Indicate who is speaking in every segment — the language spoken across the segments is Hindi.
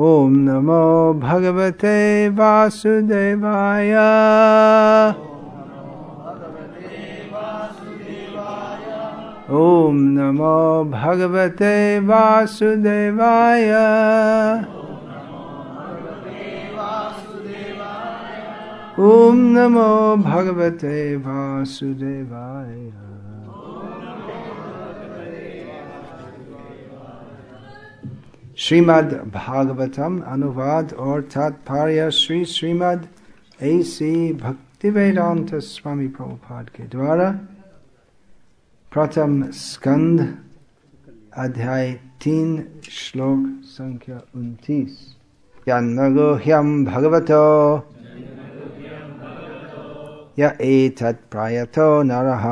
Speaker 1: ॐ नमो भगवते वासुदेवाय। ॐ नमो भगवते वासुदेवाय। ॐ नमो भगवते वासुदेवाय। श्रीमद् भागवतम अनुवाद और तात्पर्य श्री श्रीमद् ऐसी भक्ति वेदांत स्वामी प्रभुपाद के द्वारा प्रथम स्कंद अध्याय तीन श्लोक संख्या उनतीस जन्मगुह्यम भगवतो य एतत् प्रायतो नरः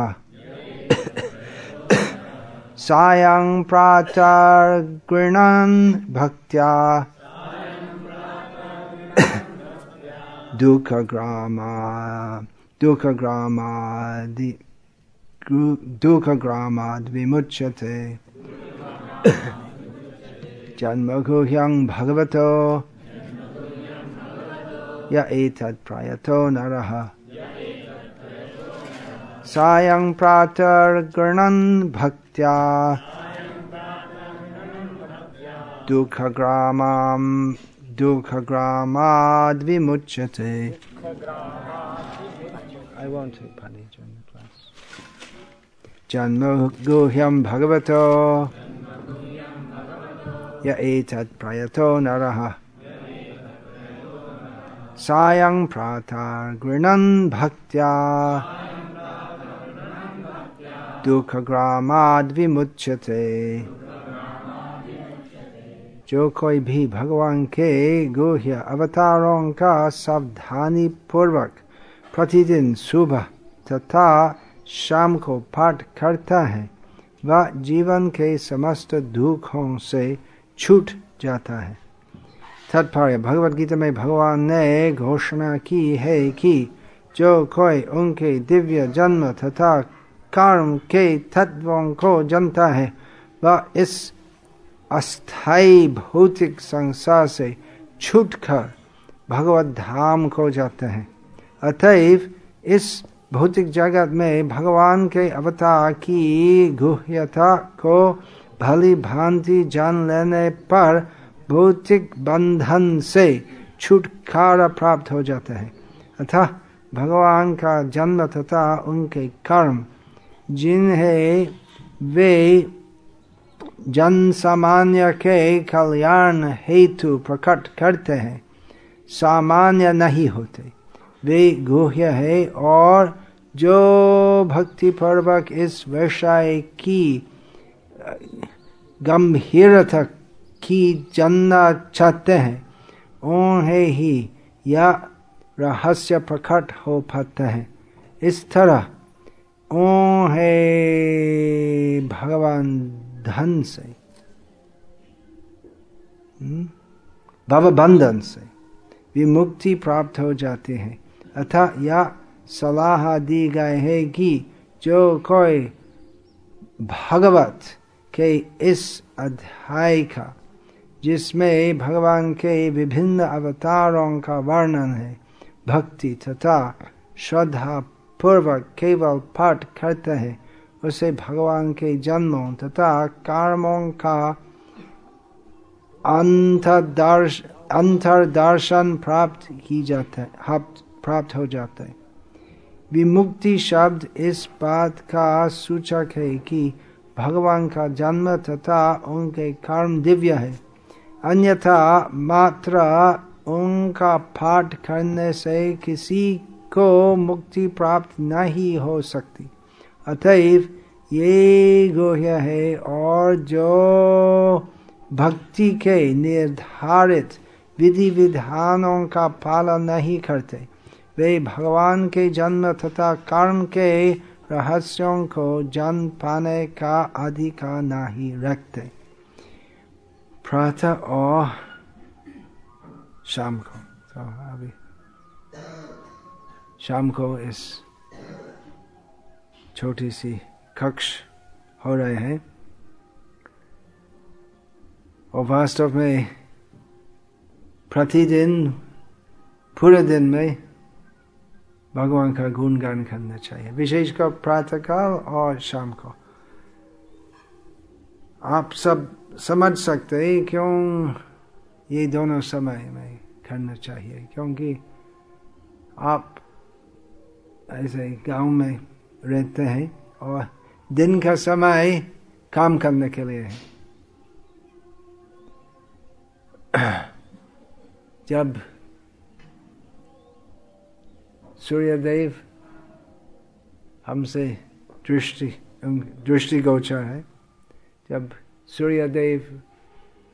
Speaker 1: सायं प्रातर्गृणन् भक्त्या। दुःखग्रामा दुःखग्रामादि दुःखग्रामाद् विमुच्यते जन्मगुह्यं भगवतो। य एतत् प्रायतो नरः। सायं प्रातर्गणन् भक्त्या। दुःखग्रामां दुःखग्रामाद्विमुच्यते. जन्मगुह्यं भगवतो। य एतत् प्रयतो नरः। सायं प्रातर्गृणन् भक्त्या। दुखग्रामाद विमुच्यते जो कोई भी भगवान के गुह्य अवतारों का सावधानी पूर्वक प्रतिदिन सुबह तथा शाम को पाठ करता है, वह जीवन के समस्त दुखों से छूट जाता है। तत्पर्य भगवत गीता में भगवान ने घोषणा की है कि जो कोई उनके दिव्य जन्म तथा कर्म के तत्वों को जानता है, वह इस अस्थाई भौतिक संसार से छूटकर भगवत धाम को जाते हैं। अतएव इस भौतिक जगत में भगवान के अवतार की गुह्यता को भली भांति जान लेने पर भौतिक बंधन से छुटकारा प्राप्त हो जाता है। अतः भगवान का जन्म तथा उनके कर्म जिन्हें वे जन सामान्य के कल्याण हेतु प्रकट करते हैं। सामान्य नहीं होते। वे गुह्य है और जो भक्ति पूर्वक इस व्यवसाय की, गंभीरता की जानना चाहते हैं, उन्हें ही यह रहस्य प्रकट हो पाता है। इस तरह उन्हें भगवान धन से? भवबंधन से। विमुक्ति प्राप्त हो जाते हैं। अथा यह सलाह दी गई है कि जो कोई भगवत के इस अध्याय का, जिसमें भगवान के विभिन्न अवतारों का वर्णन है, भक्ति तथा श्रद्धा पूर्वक केवल पाठ करते हैं। उसे भगवान के जन्मों तथा कर्मों का अंतर्दर्श अंतर्दर्शन प्राप्त की जाता है प्राप्त हो जाता है। विमुक्ति शब्द इस बात का सूचक है कि भगवान का जन्म तथा उनके कर्म दिव्य है। अन्यथा मात्र उनका पाठ करने से किसी को मुक्ति प्राप्त नहीं हो सकती। अतएव ये गोह्य है और जो भक्ति के निर्धारित विधि विधानों का पालन नहीं करते, वे भगवान के जन्म तथा कर्म के रहस्यों को जान पाने का अधिकार नहीं रखते। प्रातः और शाम को। शाम को इस छोटी सी कक्ष हो रहे हैं। और वास्तव में प्रतिदिन, पूरे दिन में भगवान का गुणगान करना चाहिए। विशेषकर प्रातः काल और शाम को। आप सब समझ सकते हैं क्यों ये दोनों समय में करना चाहिए, क्योंकि आप ऐसे गाँव में रहते हैं और दिन का समय काम करने के लिए है। जब सूर्यदेव हमसे दृष्टि दृष्टि गोचर है, जब सूर्यदेव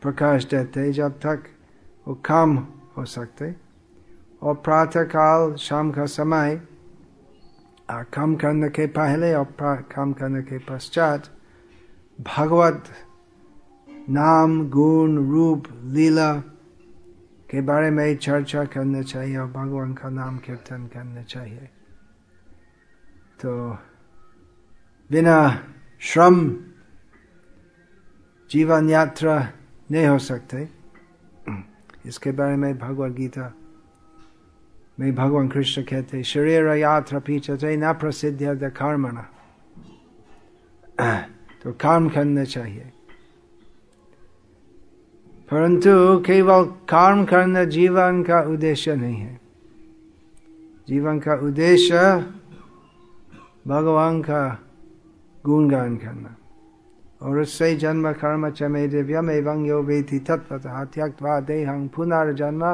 Speaker 1: प्रकाश देते जब तक वो काम हो सकते और प्रातः काल शाम का समय काम करने के पहले और काम करने के पश्चात भगवत नाम, गुण, रूप, लीला के बारे में चर्चा करना चाहिए और भगवान का नाम कीर्तन करना चाहिए। तो बिना श्रम जीवन यात्रा नहीं हो सकते। इसके बारे में भगवत गीता में भगवान कृष्ण कहते शरीर यात्रा पीछे न प्रसिद्ध कर्मणा तो काम करना चाहिए परंतु केवल कर्म करना जीवन का उद्देश्य नहीं है जीवन का उद्देश्य भगवान का गुणगान करना और उससे जन्म कर्म चमे दिव्यम एवं यो वेति तत्पतः त्यक्वा देहं पुनर्जन्म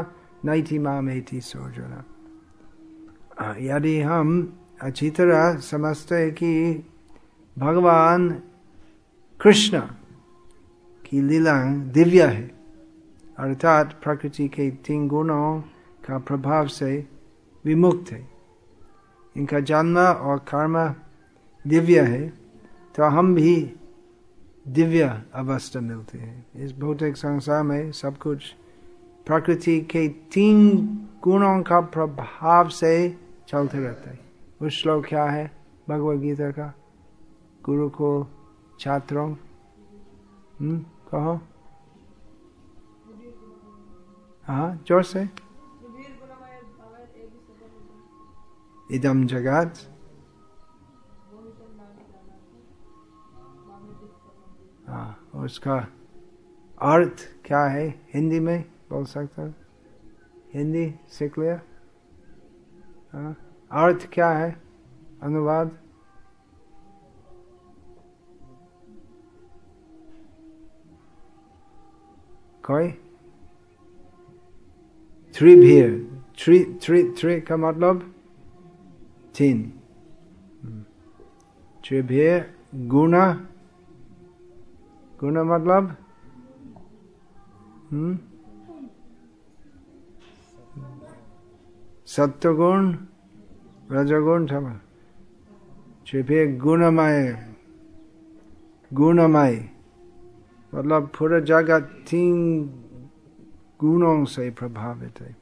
Speaker 1: नैति मामेति सोजना यदि हम अच्छी तरह समझते हैं कि भगवान कृष्ण की लीला दिव्य है, अर्थात प्रकृति के तीन गुणों का प्रभाव से विमुक्त है। इनका जन्म और कर्म दिव्य है तो हम भी दिव्य अवस्था मिलते हैं। इस भौतिक संसार में सब कुछ प्रकृति के तीन गुणों का प्रभाव से चलते रहता है। उस श्लोक क्या है? भगवद गीता का। गुरुकुल छात्रों हम्म कहो। हाँ ज़ोर से। इदम जगत। हाँ उसका अर्थ क्या है? हिंदी में बोल सकते हिंदी सीख लिया अर्थ क्या है? अनुवाद? कोई? त्रिभीर थ्री थ्री थ्री का मतलब तीन। त्रिभीर गुना गुना मतलब? हम्म। सत्वगुण, रजगुण क्षमा त्रिभीर गुणमय गुणमय। मतलब पूरा जगत तीन गुणों से प्रभावित है।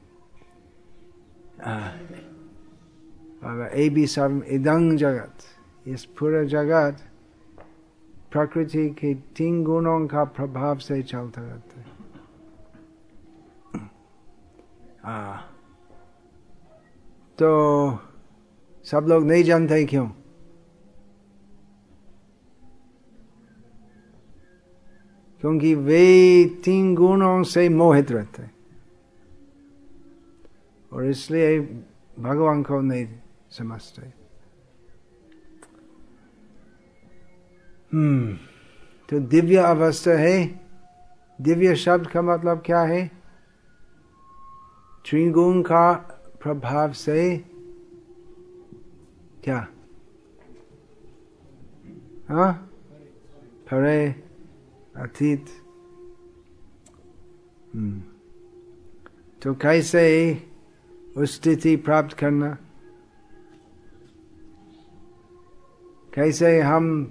Speaker 1: ए भी सब इदंग जगत, इस पूरे जगत प्रकृति के तीन गुणों का प्रभाव से चलता रहता है। तो सब लोग नहीं जानते क्यों? क्योंकि वे तीन गुणों से मोहित रहते और इसलिए भगवान को नहीं समझते। हम्म तो दिव्य अवस्था है। दिव्य शब्द का मतलब क्या है? त्रिगुण का प्रभाव से क्या? हाँ? परे अतीत। तो कैसे उस स्थिति प्राप्त करना? कैसे हम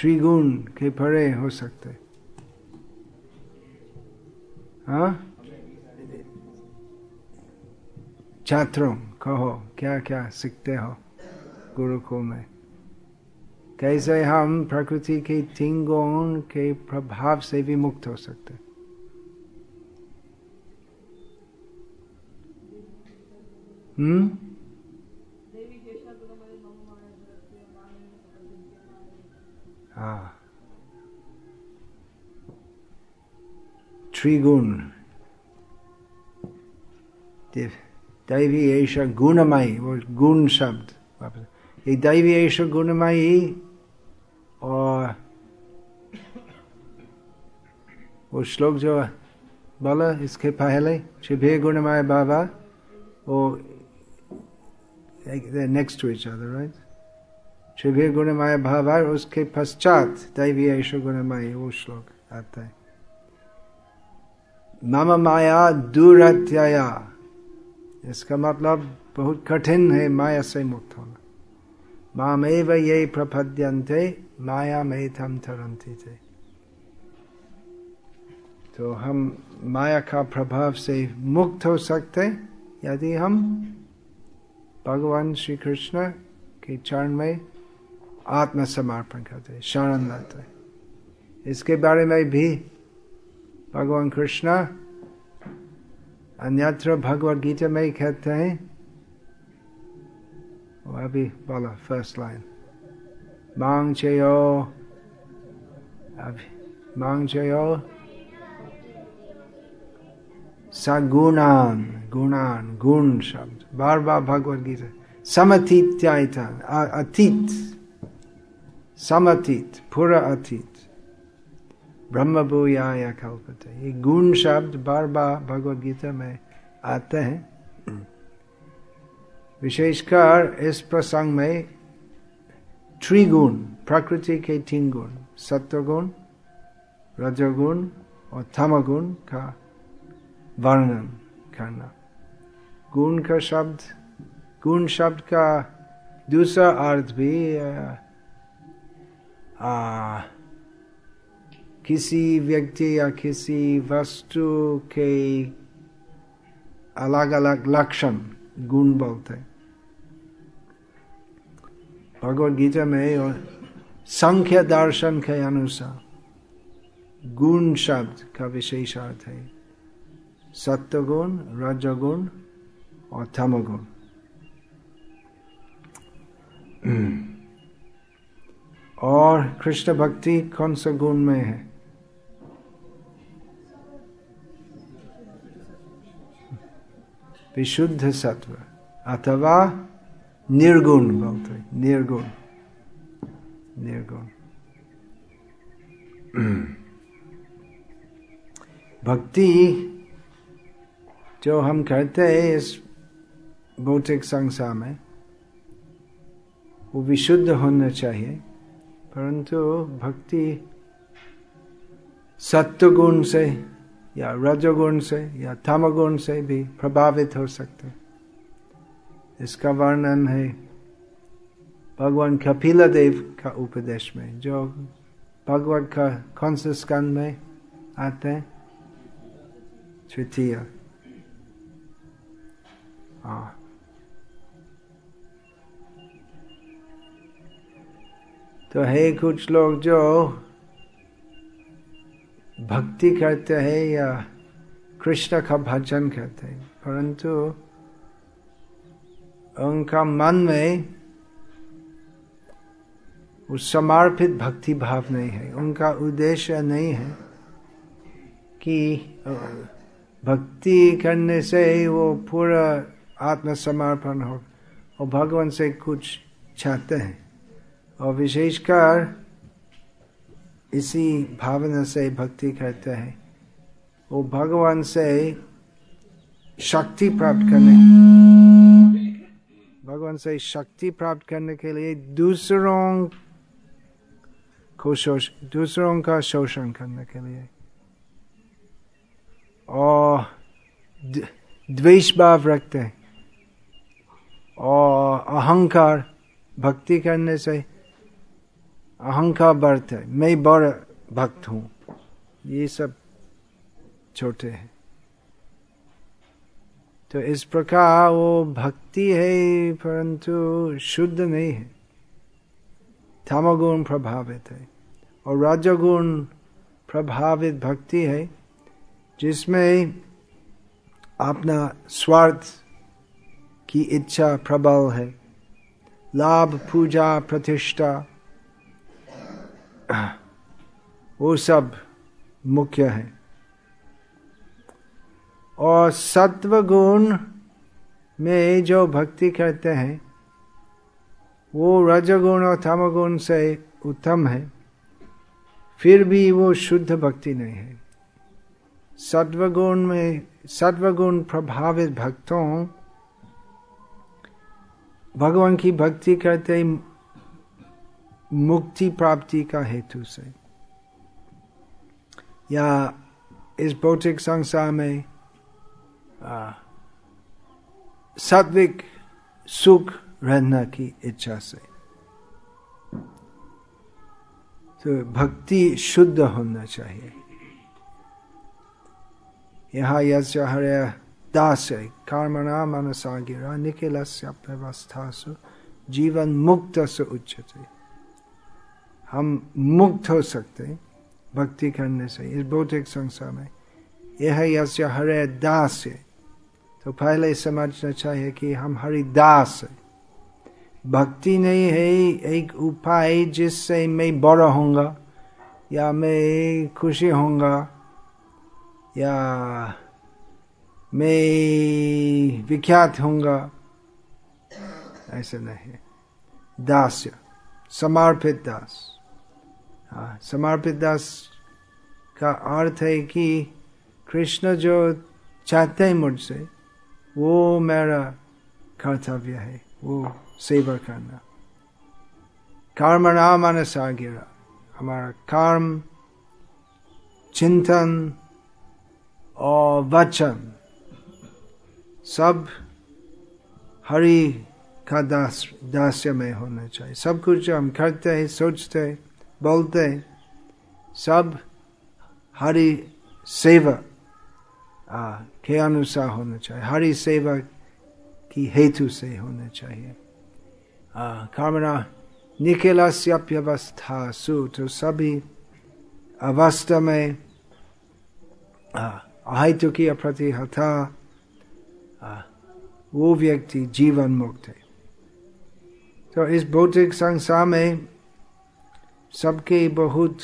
Speaker 1: त्रिगुण के परे हो सकते? हाँ? छात्रों, कहो क्या क्या सीखते हो गुरुकुल में? कैसे हम प्रकृति के तीन के प्रभाव से भी मुक्त हो सकते हम्म? हाँ। त्रिगुण। देव ऐसा गुणमयी, वो गुण शब्द ये दैवी ऐसा गुणमयी और वो श्लोक जो बोला, इसके पहले शिभे गुणमय बाबा, वो next to each other right शिभे गुणमय भावा उसके पश्चात दैवी ऐसा गुणमय, वो श्लोक आता है। मम माया दूरत्या इसका मतलब बहुत कठिन है माया से मुक्त होना। मामेव ये प्रपद्यंते माया में थम थरंती थे तो हम माया का प्रभाव से मुक्त हो सकते यदि हम भगवान श्री कृष्ण के चरण में आत्मसमर्पण करते शरण लाते इसके बारे में भी भगवान कृष्ण अन्यत्र भगवद गीता में कहते हैं। अभी बोला फ़र्स्ट लाइन मांग चयो। अभी, मांग चयो। सगुणान, गुणान, गुण शब्द। बार बार भगवद गीता। समतीत अतीत। समतीत, पूरा अतीत। ब्रह्म भूया कल्पते। ये गुण शब्द बार बार भगवद गीता में आते हैं। विशेषकर इस प्रसंग में त्रिगुण प्रकृति के तीन गुण सत्वगुण रजोगुण और थमगुण का वर्णन करना। गुण का शब्द गुण शब्द का दूसरा अर्थ भी आ, आ, किसी व्यक्ति या किसी वस्तु के अलग अलग लक्षण गुण बोलते भगवत गीता में और संख्य दर्शन के अनुसार गुण शब्द का विशेष अर्थ है। सत्वगुण, रजगुण और तमगुण। और कृष्ण भक्ति कौन सा गुण में है? विशुद्ध सत्व अथवा निर्गुण बोलते निर्गुण निर्गुण भक्ति जो हम कहते हैं इस भौतिक संसार में वो विशुद्ध होना चाहिए परंतु भक्ति सत्य गुण से या रजोगुण से, या तमगुण से भी प्रभावित हो सकते इसका वर्णन है भगवान कपिला देव का उपदेश में, जो भगवत का कौन से स्कंद में आते हैं, तृतीय। हाँ। तो है कुछ लोग जो भक्ति करते हैं या कृष्ण का भजन करते हैं। परंतु उनका मन में उस समर्पित भक्ति भाव नहीं है। उनका उद्देश्य नहीं है कि भक्ति करने से वो पूरा आत्मसमर्पण हो। और भगवान से कुछ चाहते हैं। और विशेषकर इसी भावना से भक्ति करते हैं। वो भगवान से शक्ति प्राप्त करने। भगवान से शक्ति प्राप्त करने के लिए दूसरों को शोष दूसरों का शोषण करने के लिए। और द्वेष भाव रखते हैं। और अहंकार, भक्ति करने से अहंकार बढ़ता है। मैं बड़ भक्त हूँ। ये सब छोटे हैं। तो इस प्रकार वो भक्ति है, परंतु शुद्ध नहीं है। थमगुण प्रभावित है और राजगुण प्रभावित भक्ति है, जिसमें अपना स्वार्थ की इच्छा प्रबल है। लाभ, पूजा, प्रतिष्ठा वो सब मुख्य है। और सत्व गुण में जो भक्ति करते हैं, वो रजगुण और तमगुण से उत्तम है। फिर भी वो शुद्ध भक्ति नहीं है। सत्वगुण में, सत्वगुण प्रभावित भक्तों, भगवान की भक्ति करते मुक्ति प्राप्ति का हेतु से। या इस भौतिक संसार में सात्विक सुख रहना की इच्छा से। तो भक्ति शुद्ध होना चाहिए। यहाँ यश हरे दास कर्मणा मनसा गिरा निखिल व्यवस्था सु जीवन मुक्त से उच्चते। हम मुक्त हो सकते भक्ति करने से। इस भौतिक संसार में यह यश हरे दास है तो पहले समझना चाहिए कि हम हरिदास है। भक्ति नहीं है एक उपाय जिससे मैं बड़ा होऊँगा, या मैं खुशी होऊँगा, या मैं विख्यात होऊँगा। ऐसा नहीं दास्य, समर्पित दास। समर्पित दास का अर्थ है कि कृष्ण जो चाहते हैं मुझसे, वो मेरा कर्तव्य है, वो सेवा करना। कर्म नाम गिरा हमारा कर्म, चिंतन और वचन, सब हरि का दास दास्य में होना चाहिए। सब कुछ हम करते हैं, सोचते बोलते सब हरि सेवा के अनुसार होना चाहिए। हरि सेवा की हेतु से होना चाहिए। कामना निखिलस्यप्यवस्था सु तो सभी अवस्था में अहितु की प्रति हथा वो व्यक्ति जीवन मुक्त है। तो इस भौतिक संसार में सबके बहुत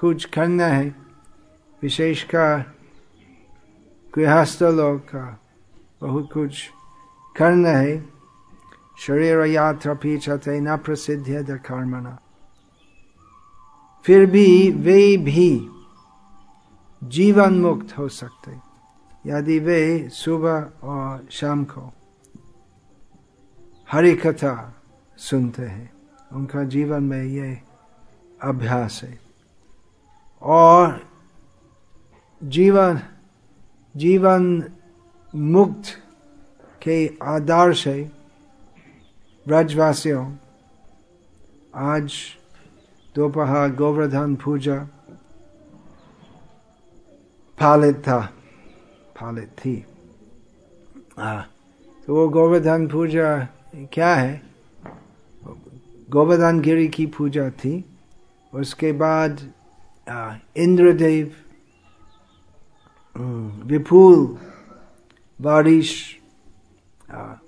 Speaker 1: कुछ करना है विशेषकर गृहस्थ लोग का बहुत कुछ करना है। शरीर यात्रा पीछते न प्रसिद्ध है कर्मणा। फिर भी वे भी जीवन मुक्त हो सकते यदि वे सुबह और शाम को हरि कथा सुनते हैं। उनका जीवन में ये अभ्यास है। और जीवन जीवन मुक्त के आधार से ब्रजवासियों आज दोपहर गोवर्धन पूजा पालित था पालित थी। आ, तो वो गोवर्धन पूजा क्या है? गोवर्धन गिरी की पूजा थी। उसके बाद इंद्रदेव विपुल बारिश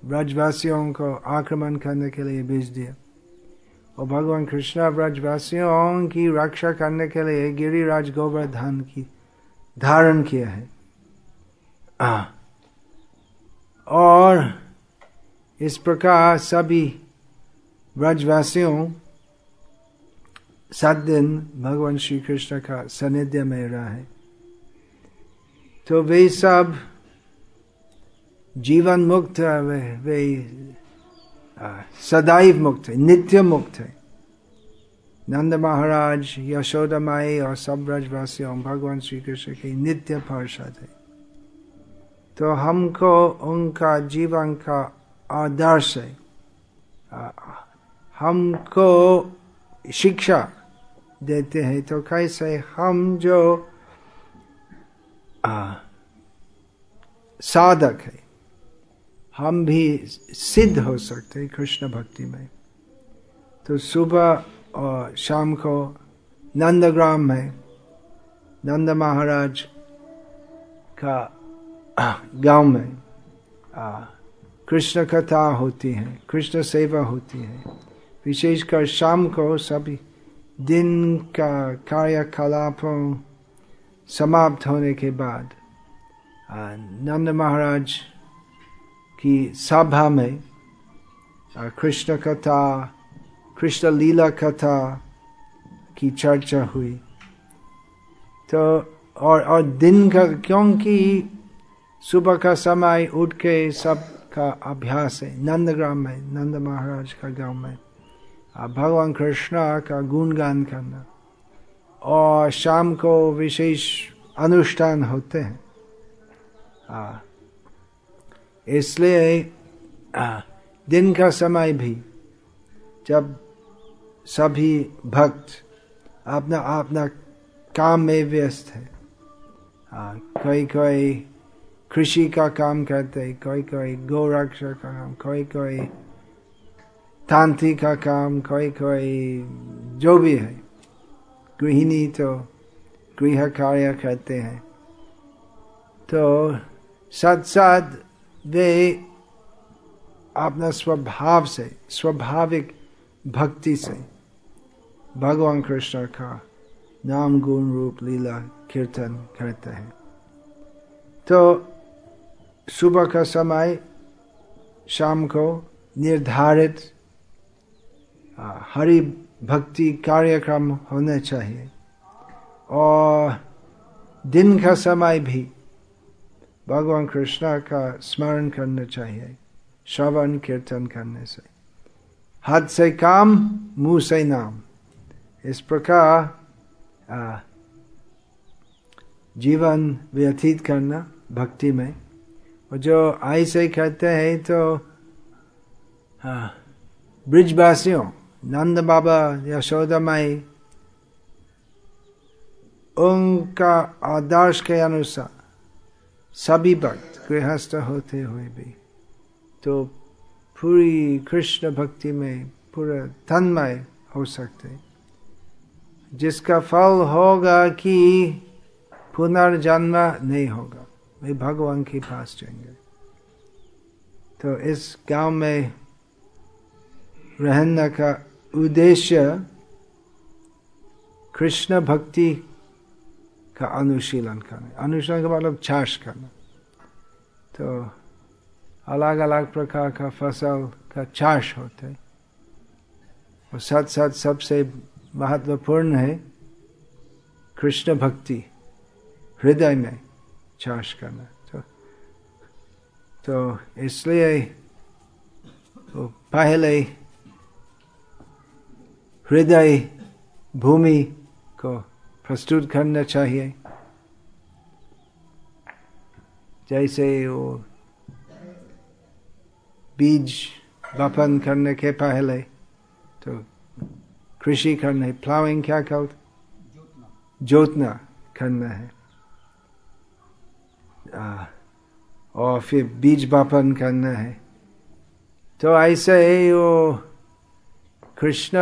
Speaker 1: ब्रजवासियों को आक्रमण करने के लिए भेज दिया। और भगवान कृष्णा ब्रजवासियों की रक्षा करने के लिए गिरिराज गोवर्धन की धारण किया है। आ, और इस प्रकार सभी ब्रजवासियों सात दिन भगवान श्री कृष्ण का सानिध्य में रहा है तो वे सब जीवन मुक्त है वे वे सदैव मुक्त है नित्य मुक्त है नंद महाराज यशोदा माई और सब ब्रजवासियों भगवान श्री कृष्ण के नित्य पार्षद है तो हमको उनका जीवन का आदर्श है हमको शिक्षा देते हैं तो कैसे हम जो आ, साधक है हम भी सिद्ध हो सकते हैं कृष्ण भक्ति में। तो सुबह और शाम को नंदग्राम में नंद महाराज का गाँव में कृष्ण कथा होती है कृष्ण सेवा होती है। विशेषकर शाम को सभी दिन का कार्यकलापों समाप्त होने के बाद नंद महाराज की सभा में कृष्ण कथा, कृष्ण लीला कथा की चर्चा हुई। तो और और दिन का, क्योंकि सुबह का समय उठ के सब का अभ्यास है नंदग्राम में, नंद महाराज का गाँव में भगवान कृष्ण का गुणगान करना। और शाम को विशेष अनुष्ठान होते हैं। इसलिए दिन का समय भी जब सभी भक्त अपना अपना काम में व्यस्त है। कोई कोई कृषि का काम करते कोई कोई गौरक्षा का काम कोई कोई तांत्रिक का काम, कोई कोई, जो भी है। गृहिणी तो गृह कार्य करते हैं। तो साथ साथ वे अपना स्वभाव से, स्वाभाविक भक्ति से भगवान कृष्ण का नाम गुण रूप लीला कीर्तन करते हैं। तो सुबह का समय शाम को निर्धारित हरि भक्ति कार्यक्रम होने चाहिए। और दिन का समय भी भगवान कृष्ण का स्मरण करना चाहिए, श्रवण कीर्तन करने से। हाथ से काम, मुँह से नाम। इस प्रकार जीवन व्यतीत करना भक्ति में। और जो आई ऐसे कहते हैं तो ब्रिजवासियों नंद बाबा यशोदा माई उनका आदर्श के अनुसार सभी भक्त गृहस्थ होते हुए भी तो पूरी कृष्ण भक्ति में पूरा तन्मय हो सकते जिसका फल होगा कि पुनर्जन्म नहीं होगा वे भगवान के पास जाएँगे तो इस गाँव में रहने का उद्देश्य कृष्ण भक्ति का अनुशीलन करना। अनुशीलन का मतलब छाश करना। तो अलग अलग प्रकार का फ़सल का चाष होते और साथ साथ सबसे महत्वपूर्ण है कृष्ण भक्ति, हृदय में चाष करना। तो तो इसलिए तो पहले हृदय भूमि को प्रस्तुत करना चाहिए। जैसे वो बीज वपन करने के पहले तो कृषि करने प्लाविंग क्या कर जोतना करना है। आ, और फिर बीज वपन करना है। तो ऐसे ही वो कृष्ण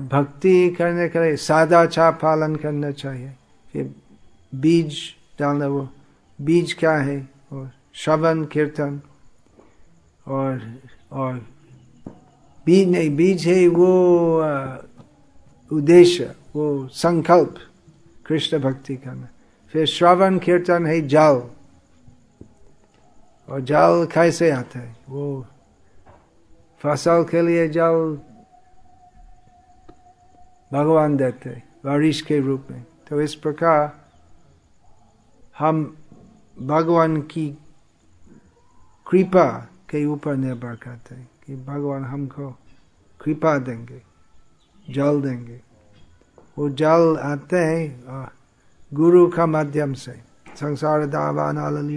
Speaker 1: भक्ति करने के लिए सादाचार पालन करना चाहिए। फिर बीज डालना, वो बीज क्या है? और श्रवण, कीर्तन, और और बीज नहीं, बीज है वो उद्देश्य, वो संकल्प, कृष्ण भक्ति करना। फिर श्रवण, कीर्तन है जल। और जल कैसे आता है? वो फ़सल के लिए जल भगवान देते बारिश के रूप में। तो इस प्रकार हम भगवान की कृपा के ऊपर निर्भर करते हैं कि भगवान हमको कृपा देंगे, जल देंगे। वो जल आते हैं गुरु का माध्यम से। संसार दावान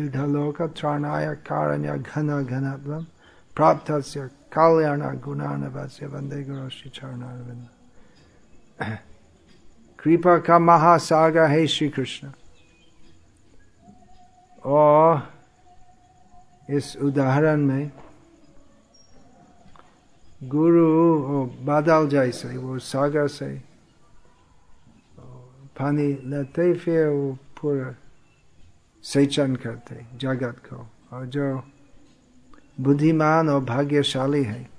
Speaker 1: ढलोक त्रणाय कारण्य घन घन प्राप्त से कल्याण गुणानवस्य वंदे गुरु श्री चरण कृपा का महासागर है श्री कृष्ण और इस उदाहरण में गुरु बादल जैसे वो सागर से पानी लेते फिर वो पूरा सेचन करते जगत को और जो बुद्धिमान और भाग्यशाली है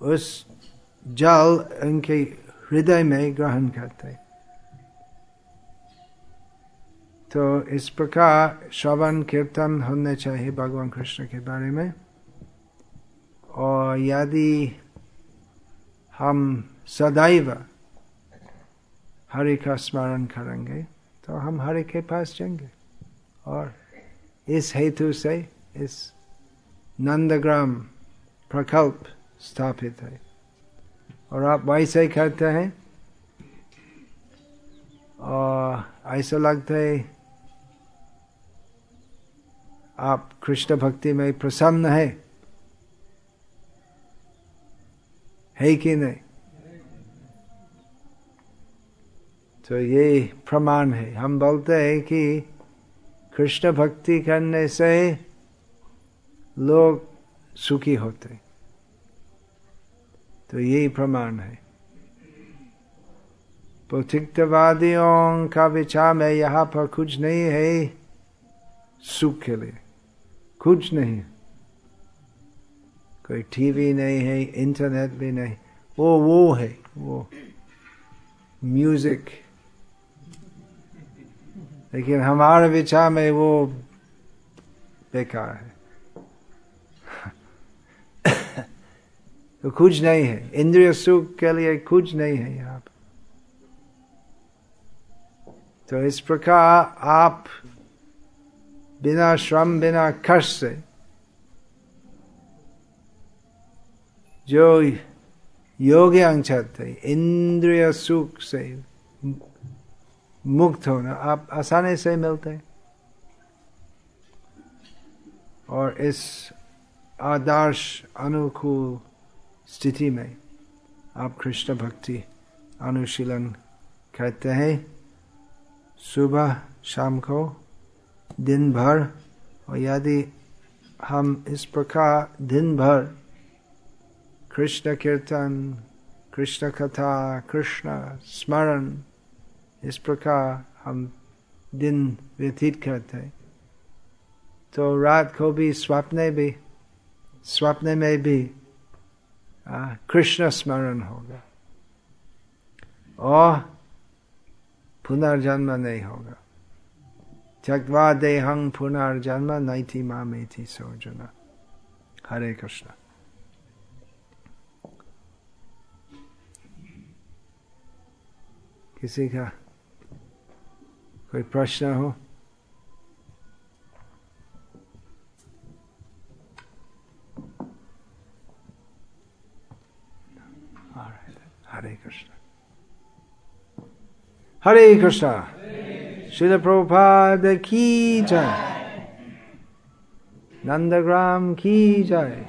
Speaker 1: उस जल उनके हृदय में ग्रहण करते तो इस प्रकार श्रवण, कीर्तन होने चाहिए भगवान कृष्ण के बारे में। और यदि हम सदैव हरि का स्मरण करेंगे तो हम हरि के पास जाएँगे। और इस हेतु से इस नंदग्राम प्रकल्प स्थापित है। और आप वैसे ही करते हैं। और ऐसा लगता है आप कृष्ण भक्ति में प्रसन्न है। है कि नहीं? तो ये प्रमाण है। हम बोलते हैं कि कृष्ण भक्ति करने से लोग सुखी होते तो यही प्रमाण है। पौथिकवादियों का विचार में यहाँ पर कुछ नहीं है सुख के लिए। कुछ नहीं। कोई टीवी नहीं है इंटरनेट भी नहीं। वो वो है, वो म्यूज़िक लेकिन हमारे विचार में वो बेकार है। तो कुछ नहीं है। इंद्रिय सुख के लिए कुछ नहीं है यहाँ तो इस प्रकार आप बिना श्रम, बिना कष्ट से जो योग्य अंश थे इंद्रिय सुख से मुक्त होना आप आसानी से मिलते हैं। और इस आदर्श, अनुकूल स्थिति में आप कृष्ण भक्ति अनुशीलन करते हैं। सुबह, शाम को दिन भर और यदि हम इस प्रकार दिन भर कृष्ण कीर्तन, कृष्ण कथा, कृष्ण स्मरण, इस प्रकार हम दिन व्यतीत करते हैं तो रात को भी, स्वप्न भी, स्वप्न में भी कृष्ण स्मरण होगा और पुनर्जन्म नहीं होगा त्यक्वा देहंग पुनर्जन्म नहीं थी माँ में थी सोजना हरे कृष्ण किसी का कोई प्रश्न हो हरे कृष्ण हरे कृष्ण श्रील प्रभुपाद की जय नंदग्राम की जय